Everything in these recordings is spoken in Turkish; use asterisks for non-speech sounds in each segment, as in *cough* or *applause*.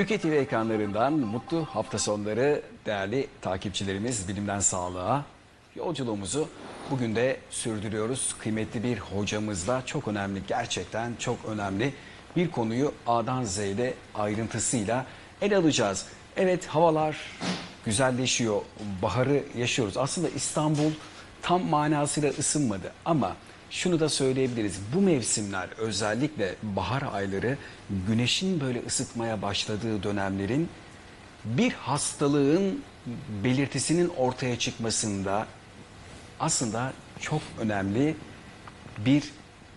Ülke TV ekranlarından mutlu hafta sonları değerli takipçilerimiz bilimden sağlığa yolculuğumuzu bugün de sürdürüyoruz. Kıymetli bir hocamızla çok önemli gerçekten çok önemli bir konuyu A'dan Z'de ayrıntısıyla ele alacağız. Evet havalar güzelleşiyor, baharı yaşıyoruz. Aslında İstanbul tam manasıyla ısınmadı ama şunu da söyleyebiliriz. Bu mevsimler özellikle bahar ayları güneşin böyle ısıtmaya başladığı dönemlerin bir hastalığın belirtisinin ortaya çıkmasında aslında çok önemli bir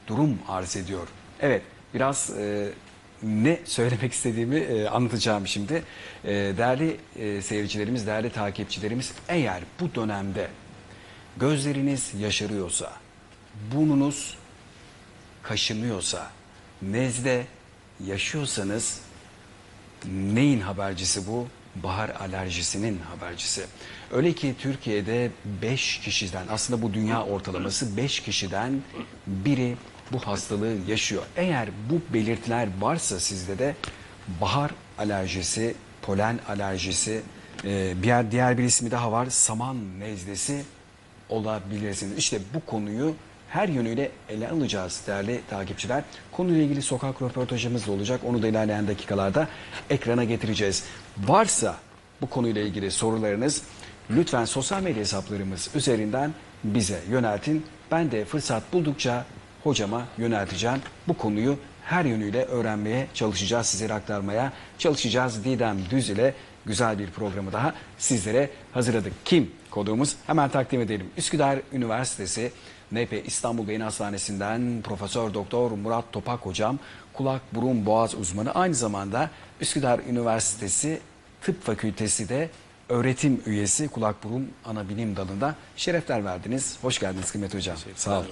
durum arz ediyor. Evet biraz e, ne söylemek istediğimi e, anlatacağım şimdi. E, değerli e, seyircilerimiz, değerli takipçilerimiz eğer bu dönemde gözleriniz yaşarıyorsa, burnunuz kaşınıyorsa, nezle yaşıyorsanız neyin habercisi bu? Bahar alerjisinin habercisi. Öyle ki Türkiye'de 5 kişiden aslında bu dünya ortalaması 5 kişiden biri bu hastalığı yaşıyor. Eğer bu belirtiler varsa sizde de bahar alerjisi, polen alerjisi, e, bir diğer bir ismi daha var saman nezlesi olabilirsiniz. İşte bu konuyu her yönüyle ele alacağız değerli takipçiler. Konuyla ilgili sokak röportajımız da olacak. Onu da ilerleyen dakikalarda ekrana getireceğiz. Varsa bu konuyla ilgili sorularınız lütfen sosyal medya hesaplarımız üzerinden bize yöneltin. Ben de fırsat buldukça hocama yönelteceğim. Bu konuyu her yönüyle öğrenmeye çalışacağız, sizlere aktarmaya çalışacağız. Didem Düz ile güzel bir programı daha sizlere hazırladık. Kim konuğumuz? Hemen takdim edelim. Üsküdar Üniversitesi NP İstanbul Beyin Hastanesi'nden Profesör Doktor Murat Topak hocam, kulak burun boğaz uzmanı aynı zamanda Üsküdar Üniversitesi Tıp Fakültesi de öğretim üyesi kulak burun ana bilim dalında şerefler verdiniz. Hoş geldiniz kıymetli hocam. Sağ olun.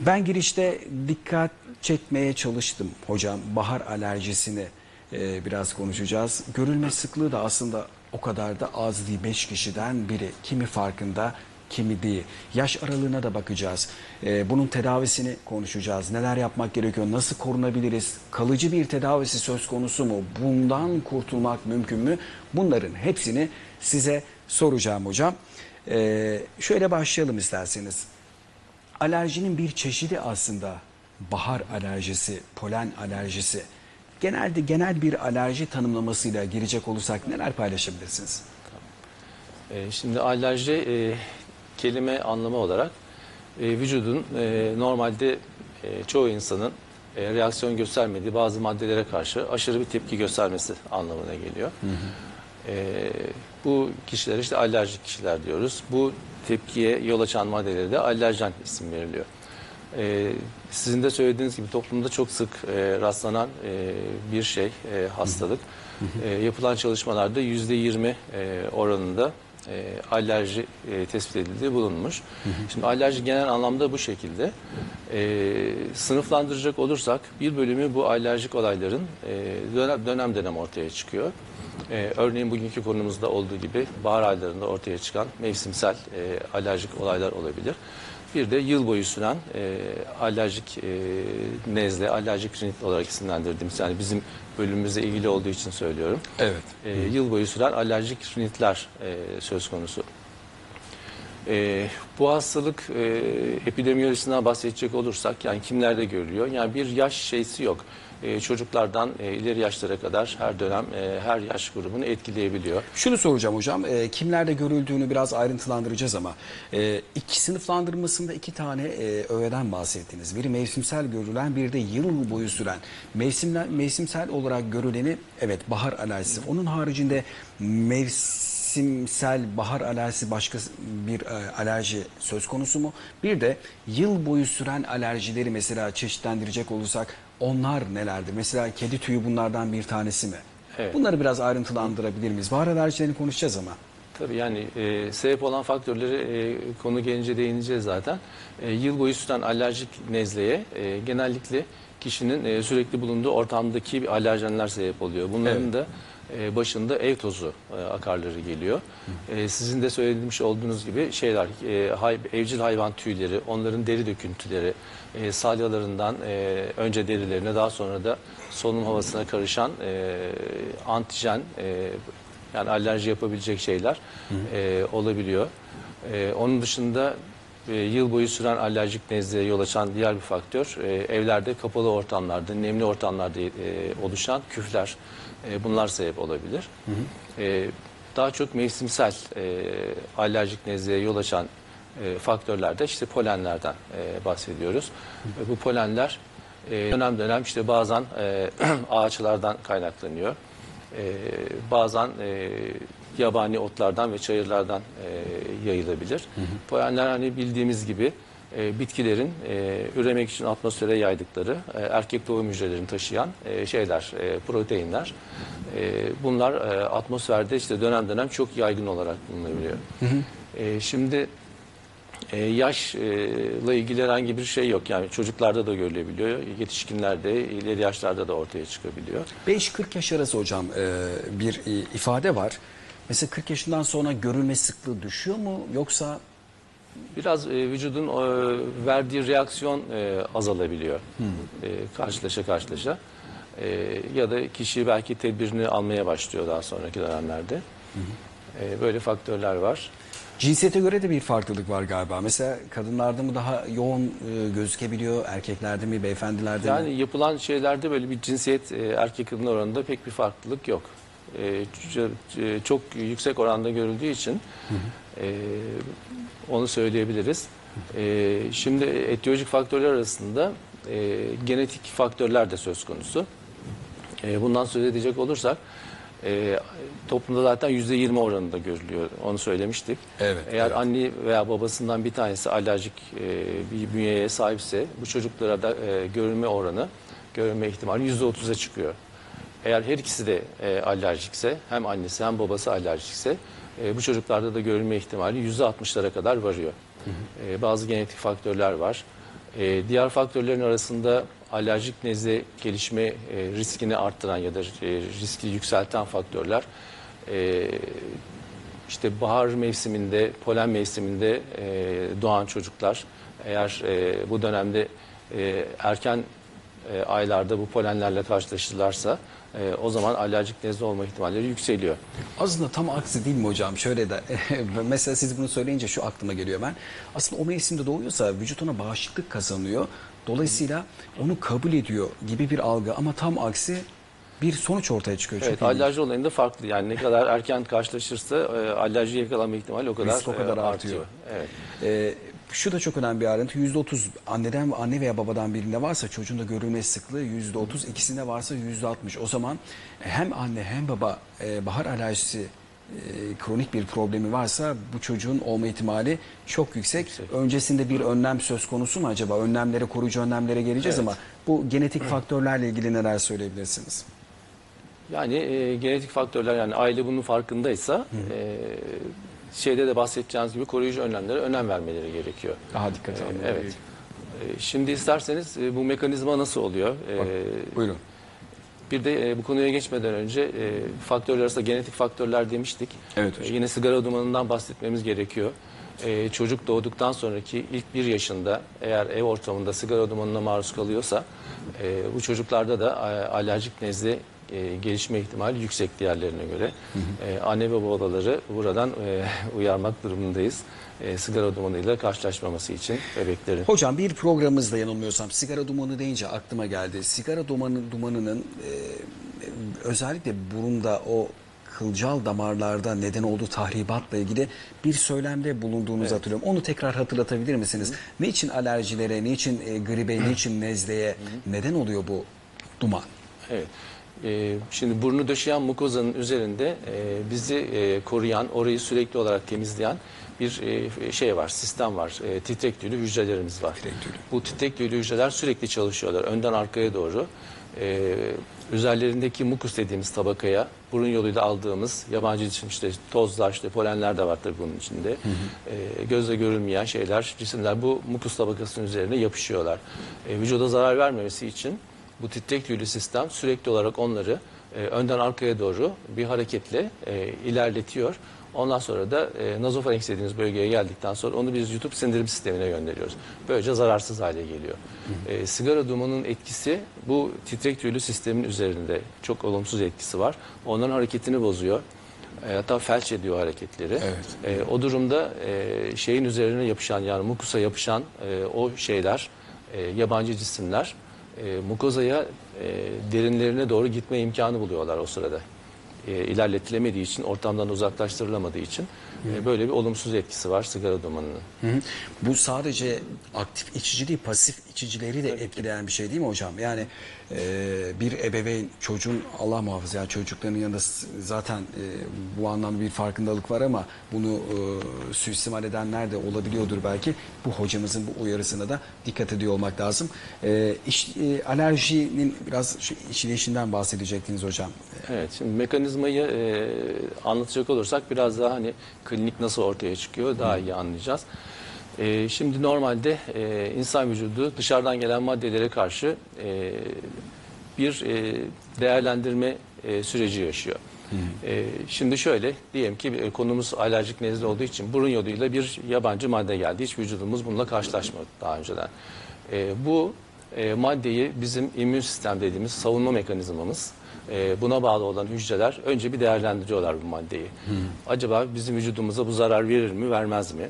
Ben girişte dikkat çekmeye çalıştım hocam. Bahar alerjisini e, biraz konuşacağız. Görülme sıklığı da aslında o kadar da az değil. 5 kişiden biri. Kimi farkında, kimi değil. Yaş aralığına da bakacağız. E, bunun tedavisini konuşacağız. Neler yapmak gerekiyor? Nasıl korunabiliriz? Kalıcı bir tedavisi söz konusu mu? Bundan kurtulmak mümkün mü? Bunların hepsini size soracağım hocam. E, şöyle başlayalım isterseniz. Alerjinin bir çeşidi aslında bahar alerjisi, polen alerjisi. Genelde genel bir alerji tanımlamasıyla girecek olursak neler paylaşabilirsiniz? E, Şimdi alerji e, kelime anlamı olarak e, vücudun e, normalde e, çoğu insanın e, reaksiyon göstermediği bazı maddelere karşı aşırı bir tepki göstermesi anlamına geliyor. E, bu kişiler işte alerjik kişiler diyoruz. Bu tepkiye yol açan maddelere de alerjen isim veriliyor. E, sizin de söylediğiniz gibi toplumda çok sık e, rastlanan e, bir şey, e, hastalık. E, yapılan çalışmalarda yüzde yirmi e, oranında e, alerji e, tespit edildiği bulunmuş. Şimdi alerji genel anlamda bu şekilde. E, sınıflandıracak olursak bir bölümü bu alerjik olayların e, dönem, dönem dönem ortaya çıkıyor. E, örneğin bugünkü konumuzda olduğu gibi bahar aylarında ortaya çıkan mevsimsel e, alerjik olaylar olabilir. Bir de yıl boyu süren e, alerjik e, nezle, alerjik rinit olarak isimlendirdiğimiz yani bizim bölümümüzle ilgili olduğu için söylüyorum. Evet. E, yıl boyu süren alerjik rinitler e, söz konusu. E, bu hastalık e, epidemiyolojisinden bahsedecek olursak yani kimlerde görülüyor? Yani bir yaş şeysi yok. E, çocuklardan e, ileri yaşlara kadar her dönem e, her yaş grubunu etkileyebiliyor. Şunu soracağım hocam, kimlerde görüldüğünü biraz ayrıntılandıracağız ama iki sınıflandırmasında iki tane öğeden bahsettiniz. Biri mevsimsel görülen, bir de yıl boyu süren. Mevsimler, mevsimsel olarak görüleni evet bahar alerjisi. Onun haricinde mevsimsel bahar alerjisi başka bir e, alerji söz konusu mu? Bir de yıl boyu süren alerjileri mesela çeşitlendirecek olursak onlar nelerdir? Mesela kedi tüyü bunlardan bir tanesi mi? Evet. Bunları biraz ayrıntılandırabilir miyiz? Bahar alerjilerini konuşacağız ama. Tabii yani e, sebep olan faktörleri e, konu gelince değineceğiz zaten. E, yıl boyu süren alerjik nezleye e, genellikle kişinin e, sürekli bulunduğu ortamdaki bir alerjenler sebep oluyor. Bunların Evet. da e, başında ev tozu e, akarları geliyor. E, sizin de söylemiş olduğunuz gibi şeyler evcil hayvan tüyleri, onların deri döküntüleri, e, salyalarından önce derilerine daha sonra da solunum havasına karışan antijen yani alerji yapabilecek şeyler olabiliyor. Onun dışında yıl boyu süren alerjik nezleye yol açan diğer bir faktör evlerde kapalı ortamlarda, nemli ortamlarda oluşan küfler. E, bunlar sebep olabilir. E, daha çok mevsimsel e, alerjik nezleye yol açan e, faktörlerde işte polenlerden e, bahsediyoruz. Ve bu polenler e, dönem dönem işte bazen e, *clears throat* ağaçlardan kaynaklanıyor. E, bazen e, yabani otlardan ve çayırlardan e, yayılabilir. Polenler hani bildiğimiz gibi e, bitkilerin e, üremek için atmosfere yaydıkları e, erkek doğum hücrelerini taşıyan e, şeyler, e, proteinler. E, bunlar e, atmosferde işte dönem dönem çok yaygın olarak bulunabiliyor. E, şimdi e, yaşla ilgili herhangi bir şey yok. Yani çocuklarda da görülebiliyor, yetişkinlerde, ileri yaşlarda da ortaya çıkabiliyor. 5-40 yaş arası hocam e, bir e, ifade var. Mesela 40 yaşından sonra görülme sıklığı düşüyor mu yoksa Biraz e, vücudun e, verdiği reaksiyon e, azalabiliyor e, karşılaşa karşılaşa. E, ya da kişi belki tedbirini almaya başlıyor daha sonraki dönemlerde. E, böyle faktörler var. cinsiyete göre de bir farklılık var galiba. Mesela kadınlarda mı daha yoğun e, gözükebiliyor, erkeklerde mi, beyefendilerde mi? Yani yapılan şeylerde böyle bir cinsiyet e, erkek kadın oranında pek bir farklılık yok. E, çok yüksek oranda görüldüğü için e, onu söyleyebiliriz. E, şimdi etiyolojik faktörler arasında e, genetik faktörler de söz konusu. E, bundan söz edecek olursak e, toplumda zaten %20 oranında görülüyor. Onu söylemiştik. Evet, Eğer evet. anne veya babasından bir tanesi alerjik e, bir bünyeye sahipse bu çocuklara da e, görülme oranı, görülme ihtimali %30'a çıkıyor. Eğer her ikisi de e, alerjikse, hem annesi hem babası alerjikse e, bu çocuklarda da görülme ihtimali %60'lara kadar varıyor. E, bazı genetik faktörler var. E, diğer faktörlerin arasında alerjik nezle gelişme e, riskini arttıran ya da e, riski yükselten faktörler e, işte bahar mevsiminde, polen mevsiminde e, doğan çocuklar eğer e, bu dönemde e, erken e, aylarda bu polenlerle karşılaşırlarsa e, o zaman alerjik nezle olma ihtimalleri yükseliyor. Aslında tam aksi değil mi hocam? Şöyle de *laughs* mesela siz bunu söyleyince şu aklıma geliyor ben. Aslında o mevsimde doğuyorsa vücut ona bağışıklık kazanıyor. Dolayısıyla onu kabul ediyor gibi bir algı ama tam aksi bir sonuç ortaya çıkıyor. Evet, alerji olayında farklı. Yani ne kadar erken karşılaşırsa e, alerji yakalanma ihtimali o kadar, Risk o kadar e, artıyor. Evet. Ee, şu da çok önemli bir ayrıntı. %30 anneden anne veya babadan birinde varsa çocuğun da görülme sıklığı %30, ikisinde varsa %60. O zaman hem anne hem baba e, bahar alerjisi e, kronik bir problemi varsa bu çocuğun olma ihtimali çok yüksek. Öncesinde bir önlem söz konusu mu acaba? Önlemlere, koruyucu önlemlere geleceğiz Evet. ama bu genetik faktörlerle ilgili neler söyleyebilirsiniz? Yani e, genetik faktörler yani aile bunun farkındaysa e, şeyde de bahsedeceğiniz gibi koruyucu önlemlere önem vermeleri gerekiyor. Daha dikkat E, almalı. evet. E, Şimdi isterseniz e, bu mekanizma nasıl oluyor? E, Buyurun. Bir de e, bu konuya geçmeden önce e, faktörler arasında genetik faktörler demiştik. Evet hocam. E, yine sigara dumanından bahsetmemiz gerekiyor. E, çocuk doğduktan sonraki ilk bir yaşında eğer ev ortamında sigara dumanına maruz kalıyorsa e, bu çocuklarda da e, alerjik nezle e, gelişme ihtimali yüksek diğerlerine göre. E, anne ve babaları buradan e, *laughs* uyarmak durumundayız. E, sigara dumanıyla karşılaşmaması için bebeklerin. Hocam bir programımızda yanılmıyorsam sigara dumanı deyince aklıma geldi. Sigara dumanı dumanının e, özellikle burunda o kılcal damarlarda neden olduğu tahribatla ilgili bir söylemde bulunduğunuzu hatırlıyorum. Onu tekrar hatırlatabilir misiniz? Niçin alerjilere, niçin e, gribe, niçin nezleye neden oluyor bu duman? Evet. Ee, şimdi burnu döşeyen mukozanın üzerinde e, bizi e, koruyan, orayı sürekli olarak temizleyen bir e, şey var, sistem var. E, titrek tüylü hücrelerimiz var. Titrek tüylü. Bu titrek tüylü hücreler sürekli çalışıyorlar. Önden arkaya doğru. E, üzerlerindeki mukus dediğimiz tabakaya burun yoluyla aldığımız yabancı işte tozlar, işte polenler de var tabii bunun içinde. E, gözle görülmeyen şeyler, cisimler bu mukus tabakasının üzerine yapışıyorlar. E, vücuda zarar vermemesi için bu titrek tüylü sistem sürekli olarak onları e, önden arkaya doğru bir hareketle e, ilerletiyor. Ondan sonra da e, nazofarenks dediğimiz bölgeye geldikten sonra onu biz yutup sindirim sistemine gönderiyoruz. Böylece zararsız hale geliyor. E, sigara dumanının etkisi bu titrek tüylü sistemin üzerinde çok olumsuz etkisi var. Onların hareketini bozuyor. E, hatta felç ediyor hareketleri. Evet. E, o durumda e, şeyin üzerine yapışan yani mukusa yapışan e, o şeyler, e, yabancı cisimler e, mukozaya e, derinlerine doğru gitme imkanı buluyorlar o sırada. E, ilerletilemediği için, ortamdan uzaklaştırılamadığı için e, böyle bir olumsuz etkisi var sigara dumanının. Hı hı. Bu sadece aktif içici değil, pasif içicileri de etkileyen bir şey değil mi hocam? Yani e, bir ebeveyn çocuğun Allah muhafaza yani çocukların yanında zaten e, bu anlamda bir farkındalık var ama bunu e, suistimal edenler de olabiliyordur belki. Bu hocamızın bu uyarısına da dikkat ediyor olmak lazım. E, iş, e, alerjinin biraz şu işleyişinden bahsedecektiniz hocam. Evet, şimdi mekanizmayı e, anlatacak olursak biraz daha hani klinik nasıl ortaya çıkıyor daha iyi anlayacağız. E, şimdi normalde e, insan vücudu dışarıdan gelen maddelere karşı e, bir e, değerlendirme e, süreci yaşıyor. E, şimdi şöyle diyelim ki e, konumuz alerjik nezle olduğu için burun yoluyla bir yabancı madde geldi. Hiç vücudumuz bununla karşılaşmadı daha önceden. E, bu e, maddeyi bizim immün sistem dediğimiz savunma mekanizmamız e, buna bağlı olan hücreler önce bir değerlendiriyorlar bu maddeyi. Acaba bizim vücudumuza bu zarar verir mi vermez mi?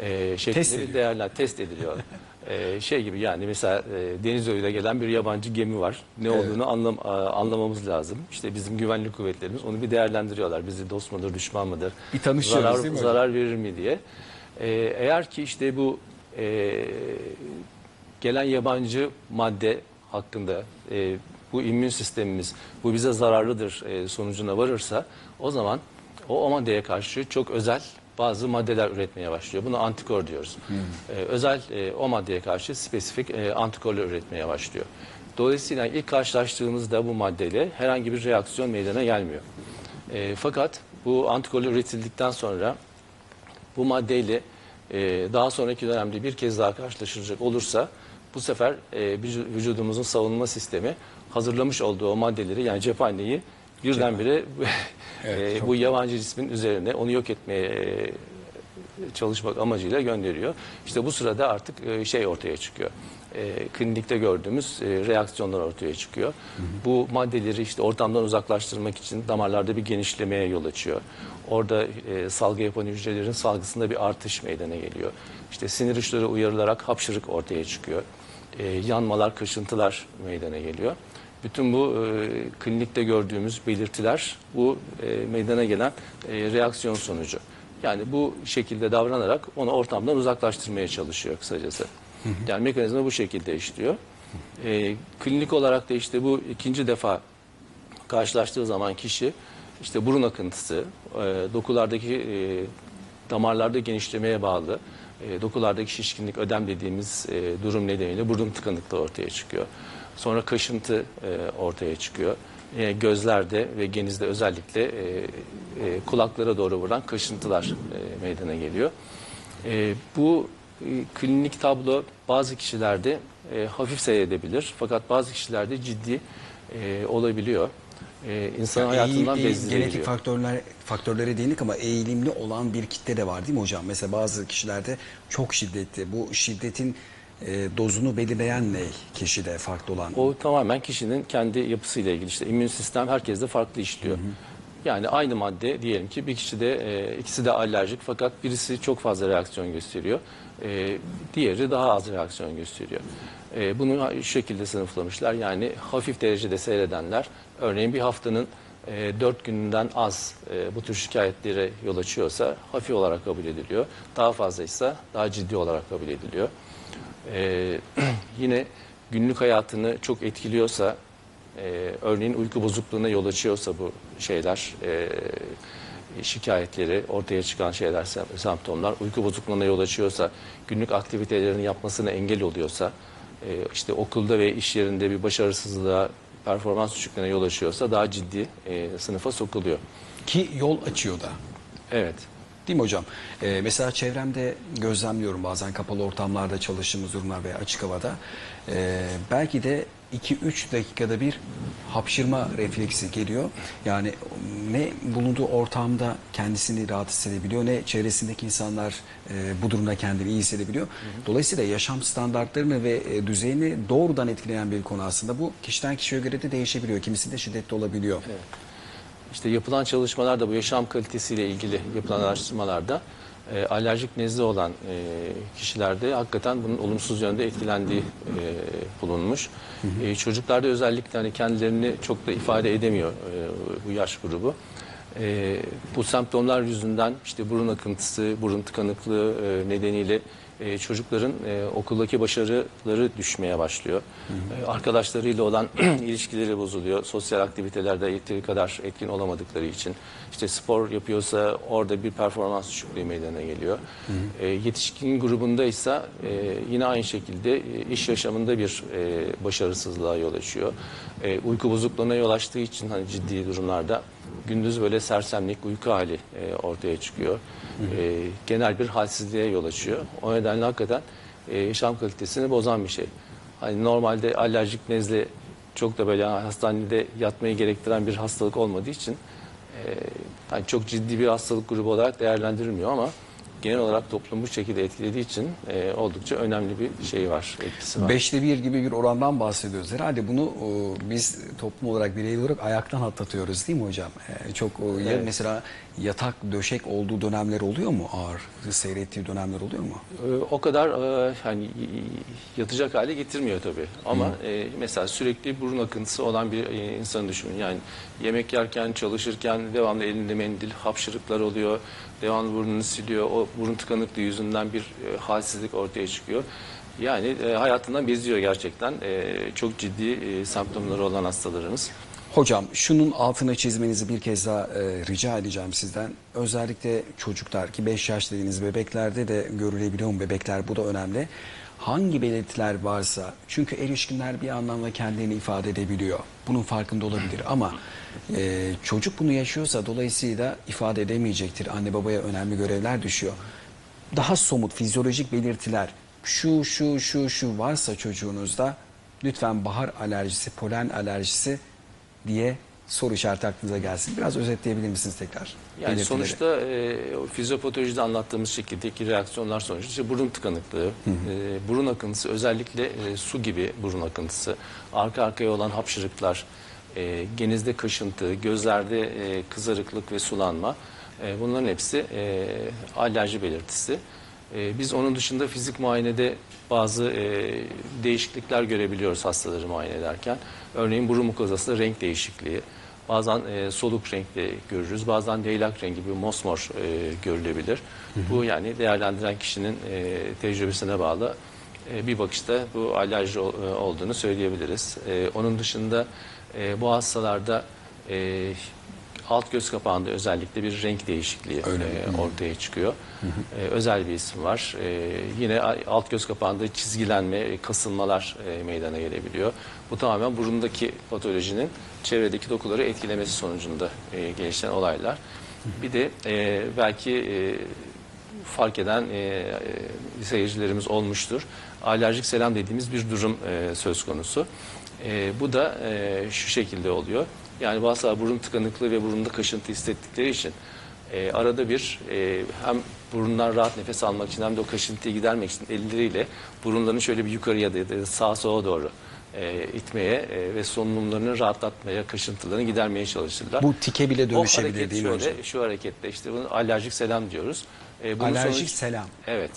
E, şeklinde Test bir değerler test ediliyor. *laughs* E, şey gibi yani mesela e, deniz yoluyla gelen bir yabancı gemi var. Ne olduğunu anlam, a- anlamamız lazım. İşte bizim güvenlik kuvvetlerimiz onu bir değerlendiriyorlar. Bizi dost mudur, düşman mıdır? Bir tanışıyoruz zarar, değil mi zarar verir mi diye. E, eğer ki işte bu e, gelen yabancı madde hakkında e, bu immün sistemimiz bu bize zararlıdır e, sonucuna varırsa o zaman o, o maddeye karşı çok özel bazı maddeler üretmeye başlıyor. Buna antikor diyoruz. E, özel e, o maddeye karşı spesifik e, antikorlar üretmeye başlıyor. Dolayısıyla ilk karşılaştığımızda bu maddeyle herhangi bir reaksiyon meydana gelmiyor. E, fakat bu antikorlar üretildikten sonra bu maddeyle e, daha sonraki dönemde bir kez daha karşılaşılacak olursa bu sefer e, vücu- vücudumuzun savunma sistemi hazırlamış olduğu o maddeleri yani cephaneyi birdenbire *laughs* Evet, e, bu yabancı cismin üzerine onu yok etmeye e, çalışmak amacıyla gönderiyor. İşte bu sırada artık e, şey ortaya çıkıyor. E, klinikte gördüğümüz e, reaksiyonlar ortaya çıkıyor. Bu maddeleri işte ortamdan uzaklaştırmak için damarlarda bir genişlemeye yol açıyor. Orada e, salgı yapan hücrelerin salgısında bir artış meydana geliyor. İşte sinir uçları uyarılarak hapşırık ortaya çıkıyor. E, yanmalar, kaşıntılar meydana geliyor. Bütün bu e, klinikte gördüğümüz belirtiler bu e, meydana gelen e, reaksiyon sonucu. Yani bu şekilde davranarak onu ortamdan uzaklaştırmaya çalışıyor kısacası. Yani mekanizma bu şekilde işliyor. E, klinik olarak da işte bu ikinci defa karşılaştığı zaman kişi işte burun akıntısı, e, dokulardaki e, damarlarda genişlemeye bağlı e, dokulardaki şişkinlik, ödem dediğimiz e, durum nedeniyle burun tıkanıklığı ortaya çıkıyor. Sonra kaşıntı e, ortaya çıkıyor. E, gözlerde ve genizde özellikle e, e, kulaklara doğru vuran kaşıntılar e, meydana geliyor. E, bu e, klinik tablo bazı kişilerde e, hafif seyredebilir fakat bazı kişilerde ciddi e, olabiliyor. E, insan hayatından Eğil- eğil- bezdirebiliyor. genetik faktörler faktörlere değindik ama eğilimli olan bir kitle de var değil mi hocam? Mesela bazı kişilerde çok şiddetli. Bu şiddetin e, dozunu belirleyen ne kişide farklı olan? O tamamen kişinin kendi yapısıyla ilgili. İşte immün sistem herkeste farklı işliyor. Yani aynı madde diyelim ki bir kişide e, ikisi de alerjik fakat birisi çok fazla reaksiyon gösteriyor. E, diğeri daha az reaksiyon gösteriyor. E, bunu şu şekilde sınıflamışlar. Yani hafif derecede seyredenler örneğin bir haftanın e, 4 gününden az e, bu tür şikayetlere yol açıyorsa hafif olarak kabul ediliyor. Daha fazlaysa daha ciddi olarak kabul ediliyor. Ee, *clears throat* yine günlük hayatını çok etkiliyorsa, e, örneğin uyku bozukluğuna yol açıyorsa bu şeyler, e, şikayetleri, ortaya çıkan şeyler, sem- semptomlar, uyku bozukluğuna yol açıyorsa, günlük aktivitelerini yapmasına engel oluyorsa, e, işte okulda ve iş yerinde bir başarısızlığa, performans düşüklüğüne yol açıyorsa daha ciddi e, sınıfa sokuluyor. Ki yol açıyor da. Evet. Değil mi hocam? Ee, mesela çevremde gözlemliyorum bazen kapalı ortamlarda çalıştığımız durumlar veya açık havada. Ee, belki de 2-3 dakikada bir hapşırma refleksi geliyor. Yani ne bulunduğu ortamda kendisini rahat hissedebiliyor ne çevresindeki insanlar e, bu durumda kendini iyi hissedebiliyor. Dolayısıyla yaşam standartlarını ve e, düzeyini doğrudan etkileyen bir konu aslında. Bu kişiden kişiye göre de değişebiliyor. Kimisi de şiddetli olabiliyor. İşte yapılan çalışmalarda bu yaşam kalitesiyle ilgili yapılan araştırmalarda e, alerjik nezle olan e, kişilerde hakikaten bunun olumsuz yönde etkilendiği e, bulunmuş. E, çocuklarda özellikle hani kendilerini çok da ifade edemiyor e, bu yaş grubu. E, bu semptomlar yüzünden işte burun akıntısı, burun tıkanıklığı e, nedeniyle e, çocukların e, okuldaki başarıları düşmeye başlıyor. E, arkadaşlarıyla olan *clears throat* ilişkileri bozuluyor. Sosyal aktivitelerde yeteri kadar etkin olamadıkları için. işte spor yapıyorsa orada bir performans düşüklüğü meydana geliyor. E, yetişkin grubunda ise e, yine aynı şekilde e, iş yaşamında bir e, başarısızlığa yol açıyor. E, uyku bozukluğuna yol açtığı için hani ciddi durumlarda gündüz böyle sersemlik, uyku hali e, ortaya çıkıyor. E, genel bir halsizliğe yol açıyor. O nedenle hakikaten e, yaşam kalitesini bozan bir şey. Hani normalde alerjik nezle çok da böyle hastanede yatmayı gerektiren bir hastalık olmadığı için e, hani çok ciddi bir hastalık grubu olarak değerlendirilmiyor ama genel olarak toplumu bu şekilde etkilediği için e, oldukça önemli bir şey var, etkisi var. Beşte bir gibi bir orandan bahsediyoruz. Herhalde bunu o, biz toplum olarak, birey olarak ayaktan atlatıyoruz değil mi hocam? Ee, çok ya Evet. mesela yatak, döşek olduğu dönemler oluyor mu? Ağır seyrettiği dönemler oluyor mu? Ee, O kadar e, hani yatacak hale getirmiyor tabii. Ama e, mesela sürekli burun akıntısı olan bir e, insanı düşünün. Yani yemek yerken, çalışırken devamlı elinde mendil, hapşırıklar oluyor. Devamlı burnunu siliyor. O burun tıkanıklığı yüzünden bir e, halsizlik ortaya çıkıyor. Yani e, hayatından beziyor gerçekten. E, çok ciddi e, semptomları olan hastalarımız. Hocam şunun altına çizmenizi bir kez daha e, rica edeceğim sizden. Özellikle çocuklar ki 5 yaş dediğiniz bebeklerde de görülebiliyor mu bebekler bu da önemli. Hangi belirtiler varsa çünkü erişkinler bir anlamda kendini ifade edebiliyor. Bunun farkında olabilir ama e, çocuk bunu yaşıyorsa dolayısıyla ifade edemeyecektir. Anne babaya önemli görevler düşüyor. Daha somut fizyolojik belirtiler şu şu şu şu varsa çocuğunuzda lütfen bahar alerjisi, polen alerjisi diye soru işareti aklınıza gelsin. Biraz özetleyebilir misiniz tekrar? Yani sonuçta e, fizyopatolojide anlattığımız şekildeki reaksiyonlar sonucu işte burun tıkanıklığı, e, burun akıntısı özellikle e, su gibi burun akıntısı, arka arkaya olan hapşırıklar, e, genizde kaşıntı, gözlerde e, kızarıklık ve sulanma e, bunların hepsi e, alerji belirtisi. E, biz onun dışında fizik muayenede bazı e, değişiklikler görebiliyoruz hastaları muayene ederken. Örneğin burun mukozasında renk değişikliği, Bazen e, soluk renkli görürüz, bazen leylak rengi bir mosmor e, görülebilir. Bu yani değerlendiren kişinin e, tecrübesine bağlı e, bir bakışta bu alerji ol- e, olduğunu söyleyebiliriz. E, onun dışında e, bu hastalarda e, alt göz kapağında özellikle bir renk değişikliği e, ortaya çıkıyor. E, özel bir isim var. E, yine alt göz kapağında çizgilenme, e, kasılmalar e, meydana gelebiliyor. Bu tamamen burundaki patolojinin çevredeki dokuları etkilemesi sonucunda e, gelişen olaylar. Bir de e, belki e, fark eden e, e, seyircilerimiz olmuştur. Alerjik selam dediğimiz bir durum e, söz konusu. E, bu da e, şu şekilde oluyor. Yani bazıları burun tıkanıklığı ve burunda kaşıntı hissettikleri için e, arada bir e, hem burundan rahat nefes almak için hem de o kaşıntıyı gidermek için elleriyle burunlarını şöyle bir yukarıya ya da sağa sola doğru e, itmeye e, ve solunumlarını rahatlatmaya, kaşıntılarını gidermeye çalışırlar. Bu tike bile O dönüşebilir hareket değil mi şöyle, hocam? Şu hareketle işte bunu alerjik selam diyoruz. E, bunun Alerjik sonucu- selam. Evet.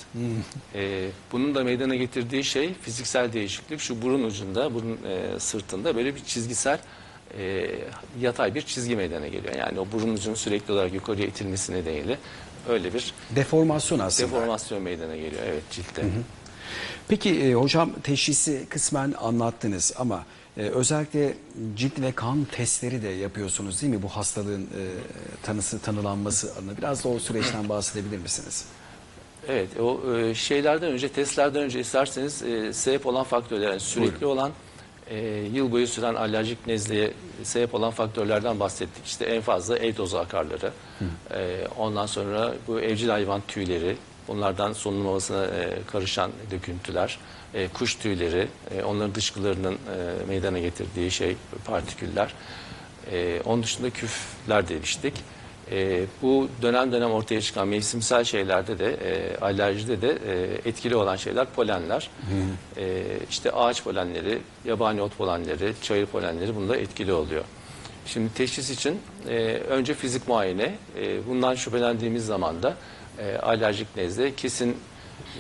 E, bunun da meydana getirdiği şey fiziksel değişiklik. Şu burun ucunda, burun e, sırtında böyle bir çizgisel e, yatay bir çizgi meydana geliyor. Yani o burun ucunun sürekli olarak yukarıya itilmesi nedeniyle öyle bir Deformasyon aslında. deformasyon meydana geliyor. Evet ciltte. Peki e, hocam teşhisi kısmen anlattınız ama e, özellikle cilt ve kan testleri de yapıyorsunuz değil mi? Bu hastalığın e, tanısı, tanılanması adına. Biraz da o süreçten bahsedebilir misiniz? Evet, o e, şeylerden önce, testlerden önce isterseniz e, sebep olan faktörler, yani sürekli olan, e, yıl boyu süren alerjik nezleye sebep olan faktörlerden bahsettik. İşte en fazla el tozu akarları, e, ondan sonra bu evcil hayvan tüyleri, Bunlardan solunum havasına e, karışan döküntüler, e, kuş tüyleri, e, onların dışkılarının e, meydana getirdiği şey partiküller. E, onun dışında küfler demiştik. E, bu dönem dönem ortaya çıkan mevsimsel şeylerde de e, alerjide de e, etkili olan şeyler polenler. E, işte ağaç polenleri, yabani ot polenleri, çayır polenleri bunda etkili oluyor. Şimdi teşhis için e, önce fizik muayene, e, bundan şüphelendiğimiz zaman da e, alerjik nezle kesin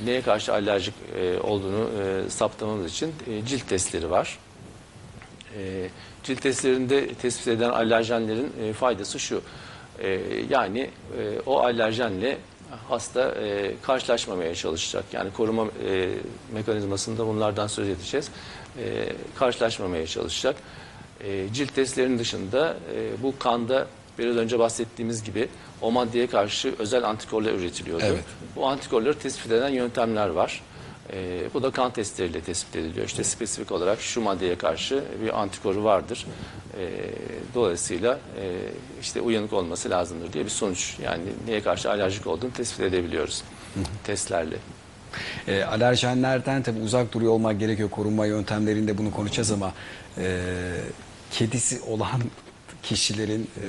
neye karşı alerjik e, olduğunu e, saptamamız için e, cilt testleri var. E, cilt testlerinde tespit edilen alerjenlerin e, faydası şu. E, yani e, o alerjenle hasta e, karşılaşmamaya çalışacak. Yani koruma e, mekanizmasında bunlardan söz edeceğiz. E, karşılaşmamaya çalışacak. E, cilt testlerinin dışında e, bu kanda biraz önce bahsettiğimiz gibi o maddeye karşı özel antikorlar üretiliyordu. Evet. Bu antikorları tespit eden yöntemler var. E, bu da kan testleriyle tespit ediliyor. İşte spesifik olarak şu maddeye karşı bir antikoru vardır. E, dolayısıyla e, işte uyanık olması lazımdır diye bir sonuç. Yani neye karşı alerjik olduğunu tespit edebiliyoruz testlerle. E, alerjenlerden tabii uzak duruyor olmak gerekiyor. Korunma yöntemlerinde bunu konuşacağız ama e, kedisi olan kişilerin e,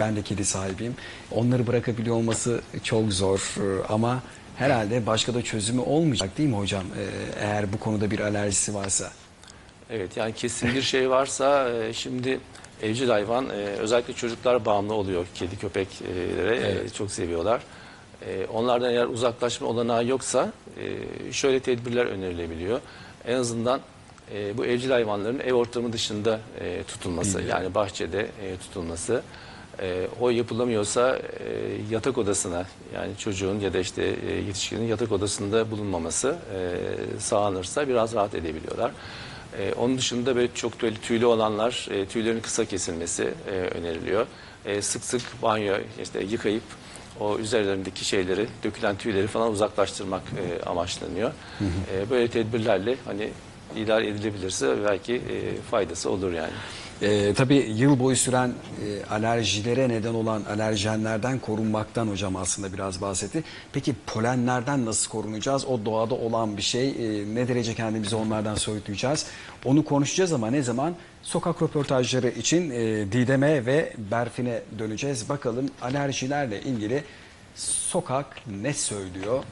ben de kedi sahibiyim. Onları bırakabiliyor olması çok zor E, ama herhalde başka da çözümü olmayacak değil mi hocam? E, eğer bu konuda bir alerjisi varsa. Evet yani kesin bir şey varsa e, şimdi evcil hayvan e, özellikle çocuklar bağımlı oluyor kedi köpeklere e, Evet. çok seviyorlar. Onlardan eğer uzaklaşma olanağı yoksa şöyle tedbirler önerilebiliyor. En azından bu evcil hayvanların ev ortamı dışında tutulması yani bahçede tutulması. E, o yapılamıyorsa e, yatak odasına yani çocuğun ya da işte e, yetişkinin yatak odasında bulunmaması e, sağlanırsa biraz rahat edebiliyorlar. E, onun dışında böyle çok böyle tüylü olanlar e, tüylerin kısa kesilmesi e, öneriliyor. E, sık sık banyo işte yıkayıp o üzerlerindeki şeyleri, dökülen tüyleri falan uzaklaştırmak e, amaçlanıyor. E, böyle tedbirlerle hani idare edilebilirse belki e, faydası olur yani. E, tabii yıl boyu süren e, alerjilere neden olan alerjenlerden korunmaktan hocam aslında biraz bahsetti. Peki polenlerden nasıl korunacağız? O doğada olan bir şey. E, ne derece kendimizi onlardan soyutlayacağız? Onu konuşacağız ama ne zaman? Sokak röportajları için e, Didem'e ve Berfin'e döneceğiz. Bakalım alerjilerle ilgili sokak ne söylüyor?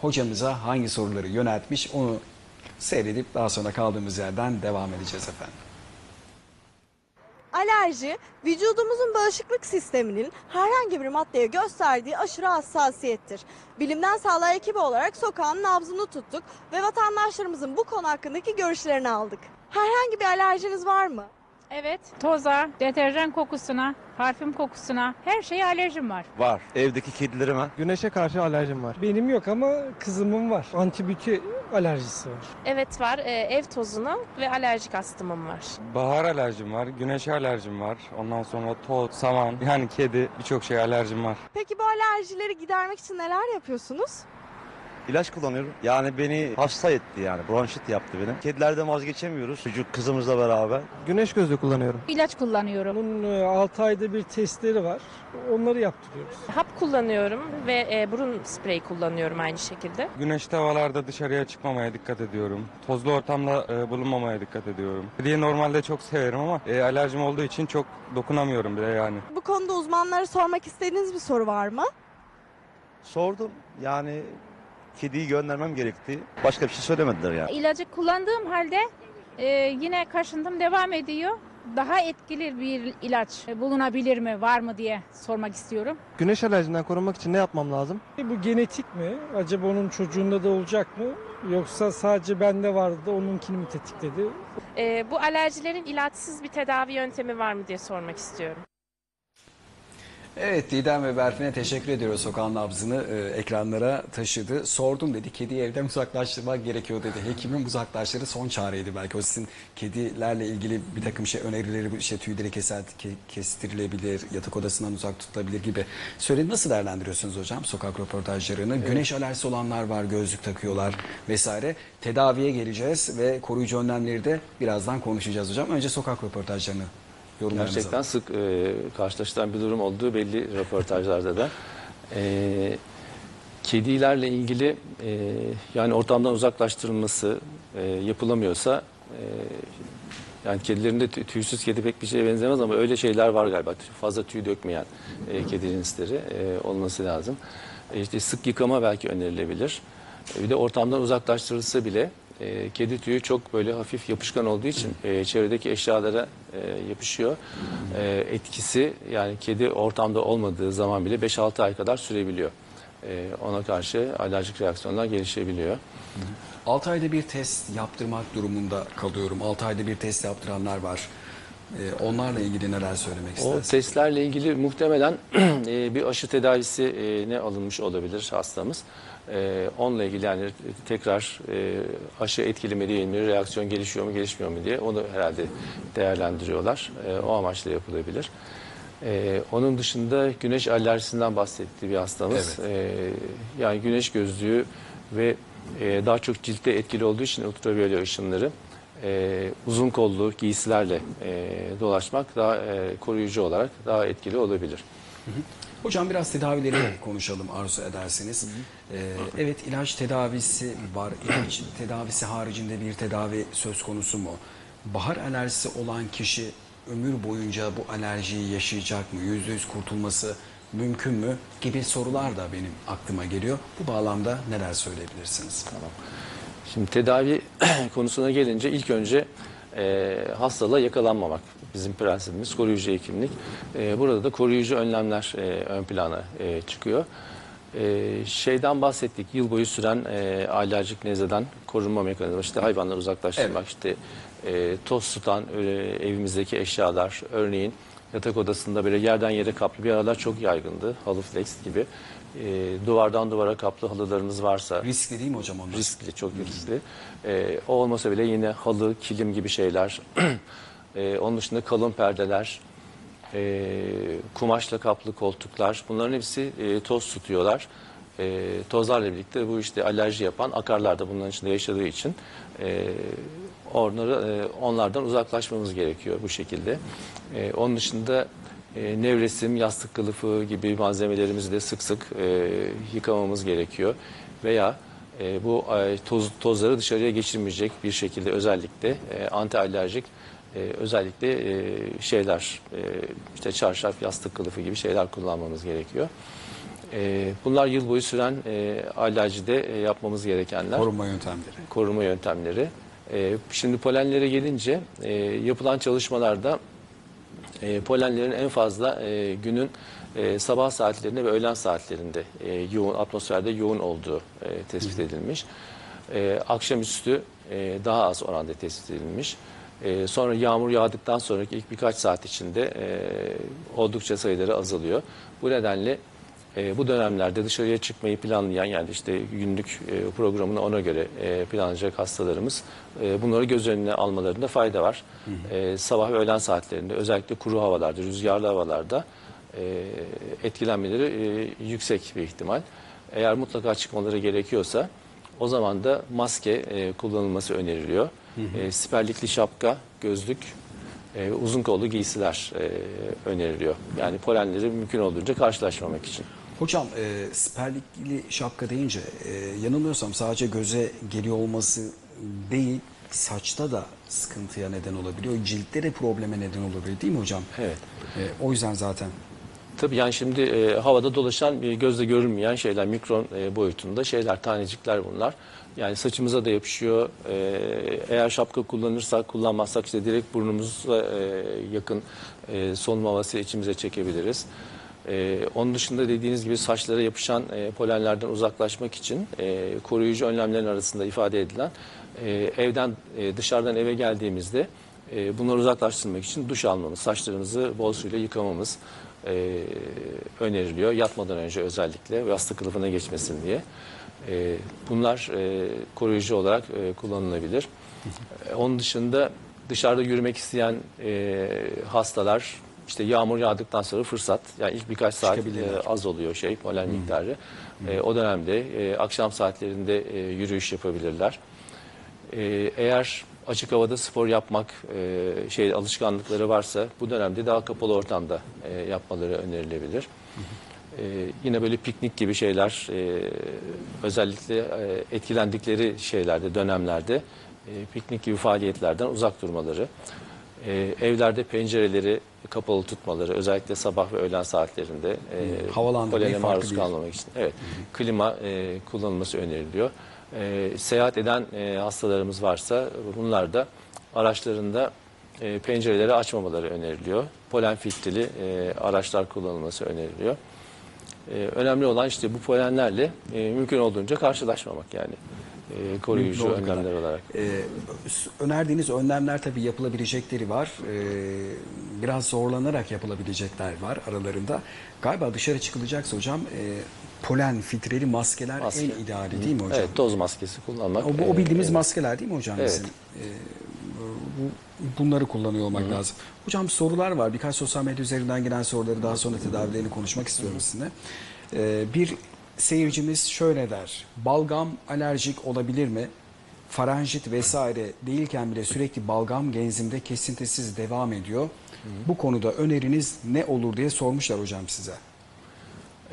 Hocamıza hangi soruları yöneltmiş onu seyredip daha sonra kaldığımız yerden devam edeceğiz efendim. Alerji, vücudumuzun bağışıklık sisteminin herhangi bir maddeye gösterdiği aşırı hassasiyettir. Bilimden Sağlığa ekibi olarak sokağın nabzını tuttuk ve vatandaşlarımızın bu konu hakkındaki görüşlerini aldık. Herhangi bir alerjiniz var mı? Evet, toza, deterjan kokusuna, parfüm kokusuna, her şeye alerjim var. Var. Evdeki kedilerime. Güneşe karşı alerjim var. Benim yok ama kızımın var. Antibiyotik alerjisi var. Evet var. Ee, ev tozuna ve alerjik astımım var. Bahar alerjim var, güneşe alerjim var. Ondan sonra toz, saman, yani kedi birçok şeye alerjim var. Peki bu alerjileri gidermek için neler yapıyorsunuz? İlaç kullanıyorum. Yani beni hasta etti yani. Bronşit yaptı beni. Kedilerden vazgeçemiyoruz. Çocuk kızımızla beraber. Güneş gözlüğü kullanıyorum. İlaç kullanıyorum. Onun 6 ayda bir testleri var. Onları yaptırıyoruz. Hap kullanıyorum ve e, burun spreyi kullanıyorum aynı şekilde. Güneşli havalarda dışarıya çıkmamaya dikkat ediyorum. Tozlu ortamda e, bulunmamaya dikkat ediyorum. Kediyi normalde çok severim ama e, alerjim olduğu için çok dokunamıyorum bile yani. Bu konuda uzmanlara sormak istediğiniz bir soru var mı? Sordum. Yani kediyi göndermem gerekti. Başka bir şey söylemediler yani. İlacı kullandığım halde e, yine kaşındım devam ediyor. Daha etkili bir ilaç bulunabilir mi, var mı diye sormak istiyorum. Güneş alerjinden korunmak için ne yapmam lazım? Bu genetik mi? Acaba onun çocuğunda da olacak mı? Yoksa sadece bende vardı da onunkini mi tetikledi? Ee, bu alerjilerin ilaçsız bir tedavi yöntemi var mı diye sormak istiyorum. Evet Didem ve Berfin'e teşekkür ediyoruz sokağın nabzını e, ekranlara taşıdı. Sordum dedi kediyi evden uzaklaştırmak gerekiyor dedi. Hekimin uzaklaştırı son çareydi belki. O sizin kedilerle ilgili bir takım şey önerileri işte tüyleri keser, ke- kestirilebilir, yatak odasından uzak tutulabilir gibi. Söyledi nasıl değerlendiriyorsunuz hocam sokak röportajlarını? Güneş alerjisi olanlar var gözlük takıyorlar vesaire. Tedaviye geleceğiz ve koruyucu önlemleri de birazdan konuşacağız hocam. Önce sokak röportajlarını yorumlarınızı Gerçekten sık e, karşılaşılan bir durum olduğu belli röportajlarda da. E, kedilerle ilgili e, yani ortamdan uzaklaştırılması e, yapılamıyorsa e, yani kedilerin de tü- tüysüz kedi pek bir şeye benzemez ama öyle şeyler var galiba. Fazla tüy dökmeyen e, kedi cinsleri e, olması lazım. E, işte sık yıkama belki önerilebilir. E, bir de ortamdan uzaklaştırılsa bile e, kedi tüyü çok böyle hafif yapışkan olduğu için e, çevredeki eşyalara e, yapışıyor. E, etkisi yani kedi ortamda olmadığı zaman bile 5-6 ay kadar sürebiliyor. E, ona karşı alerjik reaksiyonlar gelişebiliyor. 6 ayda bir test yaptırmak durumunda kalıyorum. 6 ayda bir test yaptıranlar var. Ee, onlarla ilgili neler söylemek O istersiniz? testlerle ilgili muhtemelen *clears throat* e, bir aşı tedavisi e, ne alınmış olabilir hastamız. E, onunla ilgili yani tekrar e, aşı etkili mi değil mi, reaksiyon gelişiyor mu gelişmiyor mu diye onu herhalde değerlendiriyorlar. E, o amaçla yapılabilir. Onun dışında güneş alerjisinden bahsetti bir hastamız. E, yani güneş gözlüğü ve e, daha çok ciltte etkili olduğu için ultraviyole ışınları e, uzun kollu giysilerle e, dolaşmak daha e, koruyucu olarak daha etkili olabilir. Hocam biraz tedavileri *clears throat* konuşalım arzu ederseniz. Ee, evet ilaç tedavisi var. İlaç tedavisi haricinde bir tedavi söz konusu mu? Bahar alerjisi olan kişi ömür boyunca bu alerjiyi yaşayacak mı? Yüzde yüz kurtulması mümkün mü? Gibi sorular da benim aklıma geliyor. Bu bağlamda neler söyleyebilirsiniz? Şimdi tedavi *clears throat* konusuna gelince ilk önce e, hastalığa yakalanmamak bizim prensibimiz koruyucu hekimlik. E, burada da koruyucu önlemler e, ön plana e, çıkıyor. E, şeyden bahsettik yıl boyu süren e, alerjik nezleden korunma mekanizması işte hayvanları uzaklaştırmak işte e, toz tutan e, evimizdeki eşyalar örneğin yatak odasında böyle yerden yere kaplı bir aralar çok yaygındı halı flex gibi E, duvardan duvara kaplı halılarımız varsa Riskli değil mi hocam onlar? riskli, çok riskli. Ee, o olmasa bile yine halı, kilim gibi şeyler. Ee, *clears throat* onun dışında kalın perdeler, ee, kumaşla kaplı koltuklar. Bunların hepsi e, toz tutuyorlar. Ee, tozlarla birlikte bu işte alerji yapan akarlar da bunların içinde yaşadığı için e, onları e, onlardan uzaklaşmamız gerekiyor bu şekilde. E, onun dışında e, nevresim, yastık kılıfı gibi malzemelerimizi de sık sık e, yıkamamız gerekiyor. Veya e, bu e, toz, tozları dışarıya geçirmeyecek bir şekilde özellikle e, anti alerjik e, özellikle e, şeyler e, işte çarşaf, yastık kılıfı gibi şeyler kullanmamız gerekiyor. E, bunlar yıl boyu süren e, alerjide e, yapmamız gerekenler Korunma yöntemleri. koruma yöntemleri. E, şimdi polenlere gelince e, yapılan çalışmalarda e, polenlerin en fazla e, günün e, sabah saatlerinde ve öğlen saatlerinde e, yoğun atmosferde yoğun olduğu e, tespit edilmiş. E, akşamüstü e, daha az oranda tespit edilmiş. E, sonra yağmur yağdıktan sonraki ilk birkaç saat içinde e, oldukça sayıları azalıyor. Bu nedenle e, bu dönemlerde dışarıya çıkmayı planlayan yani işte günlük e, programını ona göre e, planlayacak hastalarımız e, bunları göz önüne almalarında fayda var. E, sabah ve öğlen saatlerinde özellikle kuru havalarda, rüzgarlı havalarda e, etkilenmeleri e, yüksek bir ihtimal. Eğer mutlaka çıkmaları gerekiyorsa o zaman da maske e, kullanılması öneriliyor. E, siperlikli şapka, gözlük, e, uzun kollu giysiler e, öneriliyor. Yani polenleri mümkün olduğunca karşılaşmamak için. Hocam e, siperlikli şapka deyince e, yanılmıyorsam sadece göze geliyor olması değil saçta da sıkıntıya neden olabiliyor. Ciltte de probleme neden olabiliyor değil mi hocam? Evet. E, o yüzden zaten Tabii yani şimdi e, havada dolaşan bir gözle görünmeyen şeyler, mikron e, boyutunda şeyler, tanecikler bunlar. Yani saçımıza da yapışıyor. E, eğer şapka kullanırsak, kullanmazsak işte direkt burnumuza e, yakın e, solunum havası içimize çekebiliriz. E, onun dışında dediğiniz gibi saçlara yapışan e, polenlerden uzaklaşmak için e, koruyucu önlemlerin arasında ifade edilen e, evden e, dışarıdan eve geldiğimizde e, bunları uzaklaştırmak için duş almamız, saçlarımızı bol suyla yıkamamız e, öneriliyor. Yatmadan önce özellikle yastık kılıfına geçmesin diye. E, bunlar e, koruyucu olarak e, kullanılabilir. E, onun dışında dışarıda yürümek isteyen e, hastalar işte yağmur yağdıktan sonra fırsat yani ilk birkaç saat e, az oluyor şey polen miktarı. E, o dönemde e, akşam saatlerinde e, yürüyüş yapabilirler. E, eğer açık havada spor yapmak e, şey alışkanlıkları varsa bu dönemde daha kapalı ortamda e, yapmaları önerilebilir. e, yine böyle piknik gibi şeyler e, özellikle e, etkilendikleri şeylerde dönemlerde e, piknik gibi faaliyetlerden uzak durmaları, e, evlerde pencereleri kapalı tutmaları özellikle sabah ve öğlen saatlerinde e, havalandırmayı polene farklı maruz kalmamak için. Evet. Klima e, kullanılması öneriliyor. E, seyahat eden e, hastalarımız varsa bunlar da araçlarında e, pencereleri açmamaları öneriliyor. Polen filtreli e, araçlar kullanılması öneriliyor. E, önemli olan işte bu polenlerle e, mümkün olduğunca karşılaşmamak yani. E, koruyucu önlemler kadar. olarak. S- önerdiğiniz önlemler tabii yapılabilecekleri var. Ee, biraz zorlanarak yapılabilecekler var aralarında. Galiba dışarı çıkılacaksa hocam e, polen filtreli maskeler Maske. en ideali değil mi hocam? Evet, toz maskesi kullanmak. O, bu- o bildiğimiz e, maskeler değil mi hocam Evet. bizim? Ee, bu- bunları kullanıyor olmak lazım. Hocam sorular var. Birkaç sosyal medya üzerinden gelen soruları daha sonra tedavilerini konuşmak istiyorum sizinle. Ee, bir seyircimiz şöyle der. Balgam alerjik olabilir mi? Faranjit vesaire değilken bile sürekli balgam genzimde kesintisiz devam ediyor. Bu konuda öneriniz ne olur diye sormuşlar hocam size.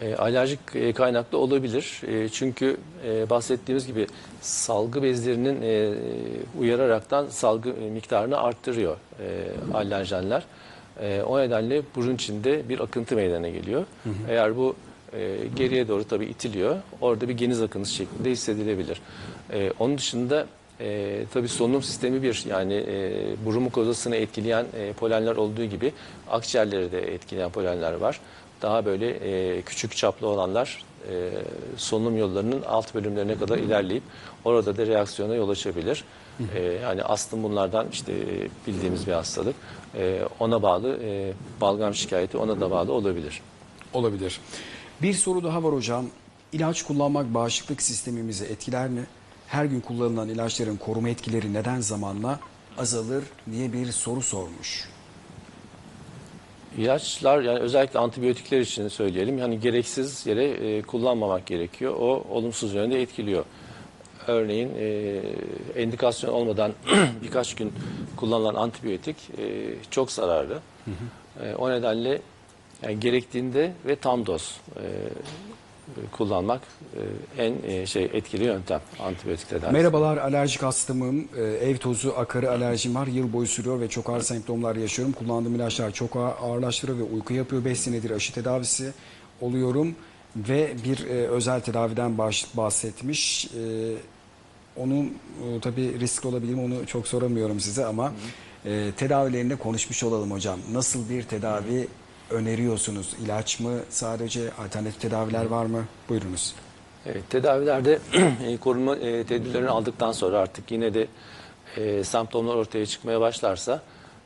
E, alerjik e, kaynaklı olabilir. E, çünkü e, bahsettiğimiz gibi salgı bezlerinin e, uyararaktan salgı e, miktarını arttırıyor e, alerjenler. E, o nedenle burun içinde bir akıntı meydana geliyor. Eğer bu e, geriye doğru tabii itiliyor, orada bir geniz akıntısı şeklinde hissedilebilir. E, onun dışında e, tabii solunum sistemi bir yani e, burun mukozasını etkileyen e, polenler olduğu gibi akciğerleri de etkileyen polenler var. Daha böyle e, küçük çaplı olanlar e, solunum yollarının alt bölümlerine kadar ilerleyip orada da reaksiyona yol açabilir. E, yani astım bunlardan işte bildiğimiz bir hastalık. E, ona bağlı e, balgam şikayeti ona da bağlı olabilir. Olabilir. Bir soru daha var hocam. İlaç kullanmak bağışıklık sistemimizi etkiler mi? Her gün kullanılan ilaçların koruma etkileri neden zamanla azalır diye bir soru sormuş. İlaçlar yani özellikle antibiyotikler için söyleyelim. Yani gereksiz yere e, kullanmamak gerekiyor. O olumsuz yönde etkiliyor. Örneğin e, endikasyon olmadan *clears throat* birkaç gün kullanılan antibiyotik e, çok zararlı. E, o nedenle yani gerektiğinde ve tam doz e, kullanmak e, en e, şey etkili yöntem antibiyotik tedavisi. Merhabalar alerjik hastamım. Ee, Ev tozu, akarı alerjim var. Yıl boyu sürüyor ve çok ağır semptomlar yaşıyorum. Kullandığım ilaçlar çok ağır, ağırlaştırıyor ve uyku yapıyor. 5 senedir aşı tedavisi oluyorum. Ve bir e, özel tedaviden bahsetmiş. Ee, onun e, tabii riskli olabilir mi onu çok soramıyorum size ama e, tedavilerinde konuşmuş olalım hocam. Nasıl bir tedavi öneriyorsunuz? İlaç mı sadece alternatif tedaviler var mı? Buyurunuz. Evet, tedavilerde *clears throat* e, korunma e, tedbirlerini aldıktan sonra artık yine de e, semptomlar ortaya çıkmaya başlarsa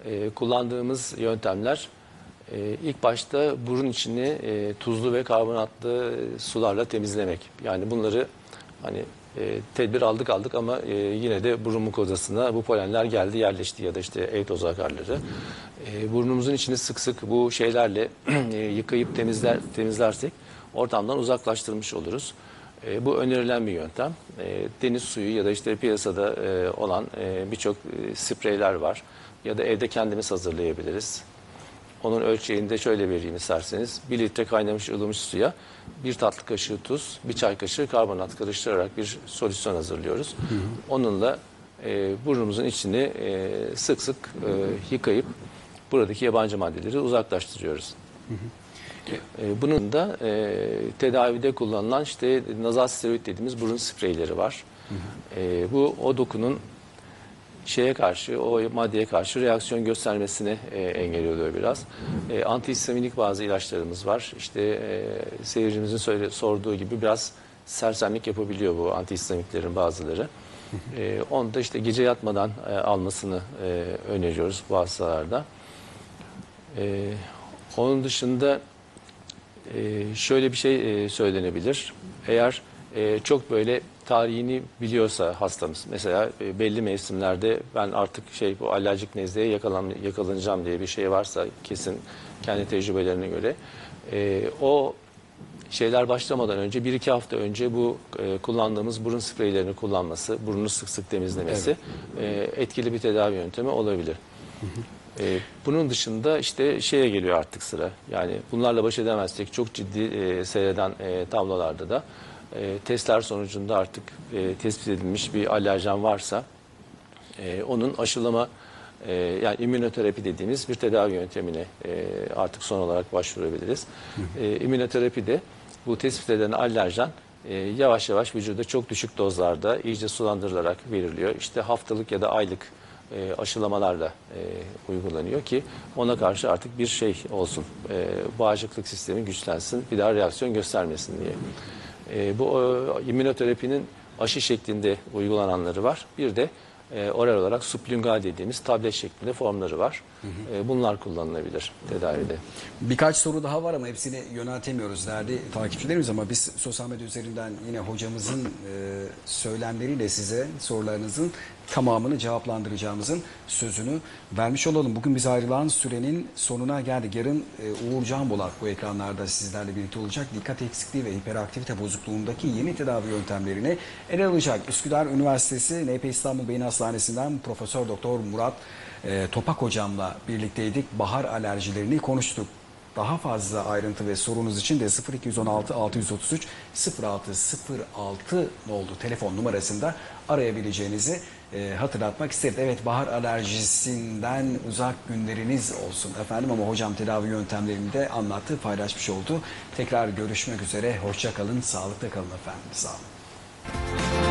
e, kullandığımız yöntemler e, ilk başta burun içini e, tuzlu ve karbonatlı sularla temizlemek. Yani bunları hani e, tedbir aldık aldık ama e, yine de burun mukozasına bu polenler geldi yerleşti ya da işte ev tozu akarları. E, burnumuzun içini sık sık bu şeylerle *clears throat* e, yıkayıp temizler temizlersek ortamdan uzaklaştırmış oluruz. E, bu önerilen bir yöntem. E, deniz suyu ya da işte piyasada e, olan e, birçok e, spreyler var. Ya da evde kendimiz hazırlayabiliriz. Onun ölçeğini de şöyle vereyim isterseniz. 1 litre kaynamış ılımış suya bir tatlı kaşığı tuz, bir çay kaşığı karbonat karıştırarak bir solüsyon hazırlıyoruz. Onunla e, burnumuzun içini e, sık sık e, yıkayıp buradaki yabancı maddeleri uzaklaştırıyoruz. E, bunun da e, tedavide kullanılan işte nazal steroid dediğimiz burun spreyleri var. E, bu o dokunun şeye karşı, o maddeye karşı reaksiyon göstermesini e, engelliyor biraz. E, antihistaminik bazı ilaçlarımız var. İşte e, seyircimizin söyle, sorduğu gibi biraz sersemlik yapabiliyor bu antihistaminiklerin bazıları. E, onu da işte gece yatmadan e, almasını e, öneriyoruz bu hastalarda. E, onun dışında e, şöyle bir şey e, söylenebilir. Eğer e, çok böyle tarihini biliyorsa hastamız, mesela e, belli mevsimlerde ben artık şey bu alerjik nezleye yakalan, yakalanacağım diye bir şey varsa kesin kendi tecrübelerine göre e, o şeyler başlamadan önce bir iki hafta önce bu e, kullandığımız burun spreylerini kullanması, burnunu sık sık temizlemesi e, etkili bir tedavi yöntemi olabilir. E, bunun dışında işte şeye geliyor artık sıra. Yani bunlarla baş edemezsek çok ciddi e, seyreden e, tablolarda da e, testler sonucunda artık e, tespit edilmiş bir alerjen varsa e, onun aşılama e, yani immünoterapi dediğimiz bir tedavi yöntemine e, artık son olarak başvurabiliriz. E, immünoterapi de bu tespit edilen alerjen e, yavaş yavaş vücuda çok düşük dozlarda iyice sulandırılarak veriliyor. İşte haftalık ya da aylık e, aşılamalarla e, uygulanıyor ki ona karşı artık bir şey olsun. E, bağışıklık sistemi güçlensin, bir daha reaksiyon göstermesin diye. E, bu e, immünoterapinin aşı şeklinde uygulananları var. Bir de e, oral olarak sublingual dediğimiz tablet şeklinde formları var. E, bunlar kullanılabilir tedavide. Birkaç soru daha var ama hepsini yöneltemiyoruz değerli takipçilerimiz ama biz sosyal medya üzerinden yine hocamızın e, söylemleriyle size sorularınızın tamamını cevaplandıracağımızın sözünü vermiş olalım. Bugün biz ayrılan sürenin sonuna geldik. Yarın e, Uğur Can Bolat bu ekranlarda sizlerle birlikte olacak. Dikkat eksikliği ve hiperaktivite bozukluğundaki yeni tedavi yöntemlerini ele alacak. Üsküdar Üniversitesi NP İstanbul Beyin Hastanesi'nden Profesör Doktor Murat e, Topak hocamla birlikteydik. Bahar alerjilerini konuştuk. Daha fazla ayrıntı ve sorunuz için de 0216 633 0606 ne oldu telefon numarasında arayabileceğinizi e, hatırlatmak isterim. Evet bahar alerjisinden uzak günleriniz olsun efendim ama hocam tedavi yöntemlerini de anlattı, paylaşmış oldu. Tekrar görüşmek üzere. Hoşça kalın, sağlıkla kalın efendim. Sağ olun.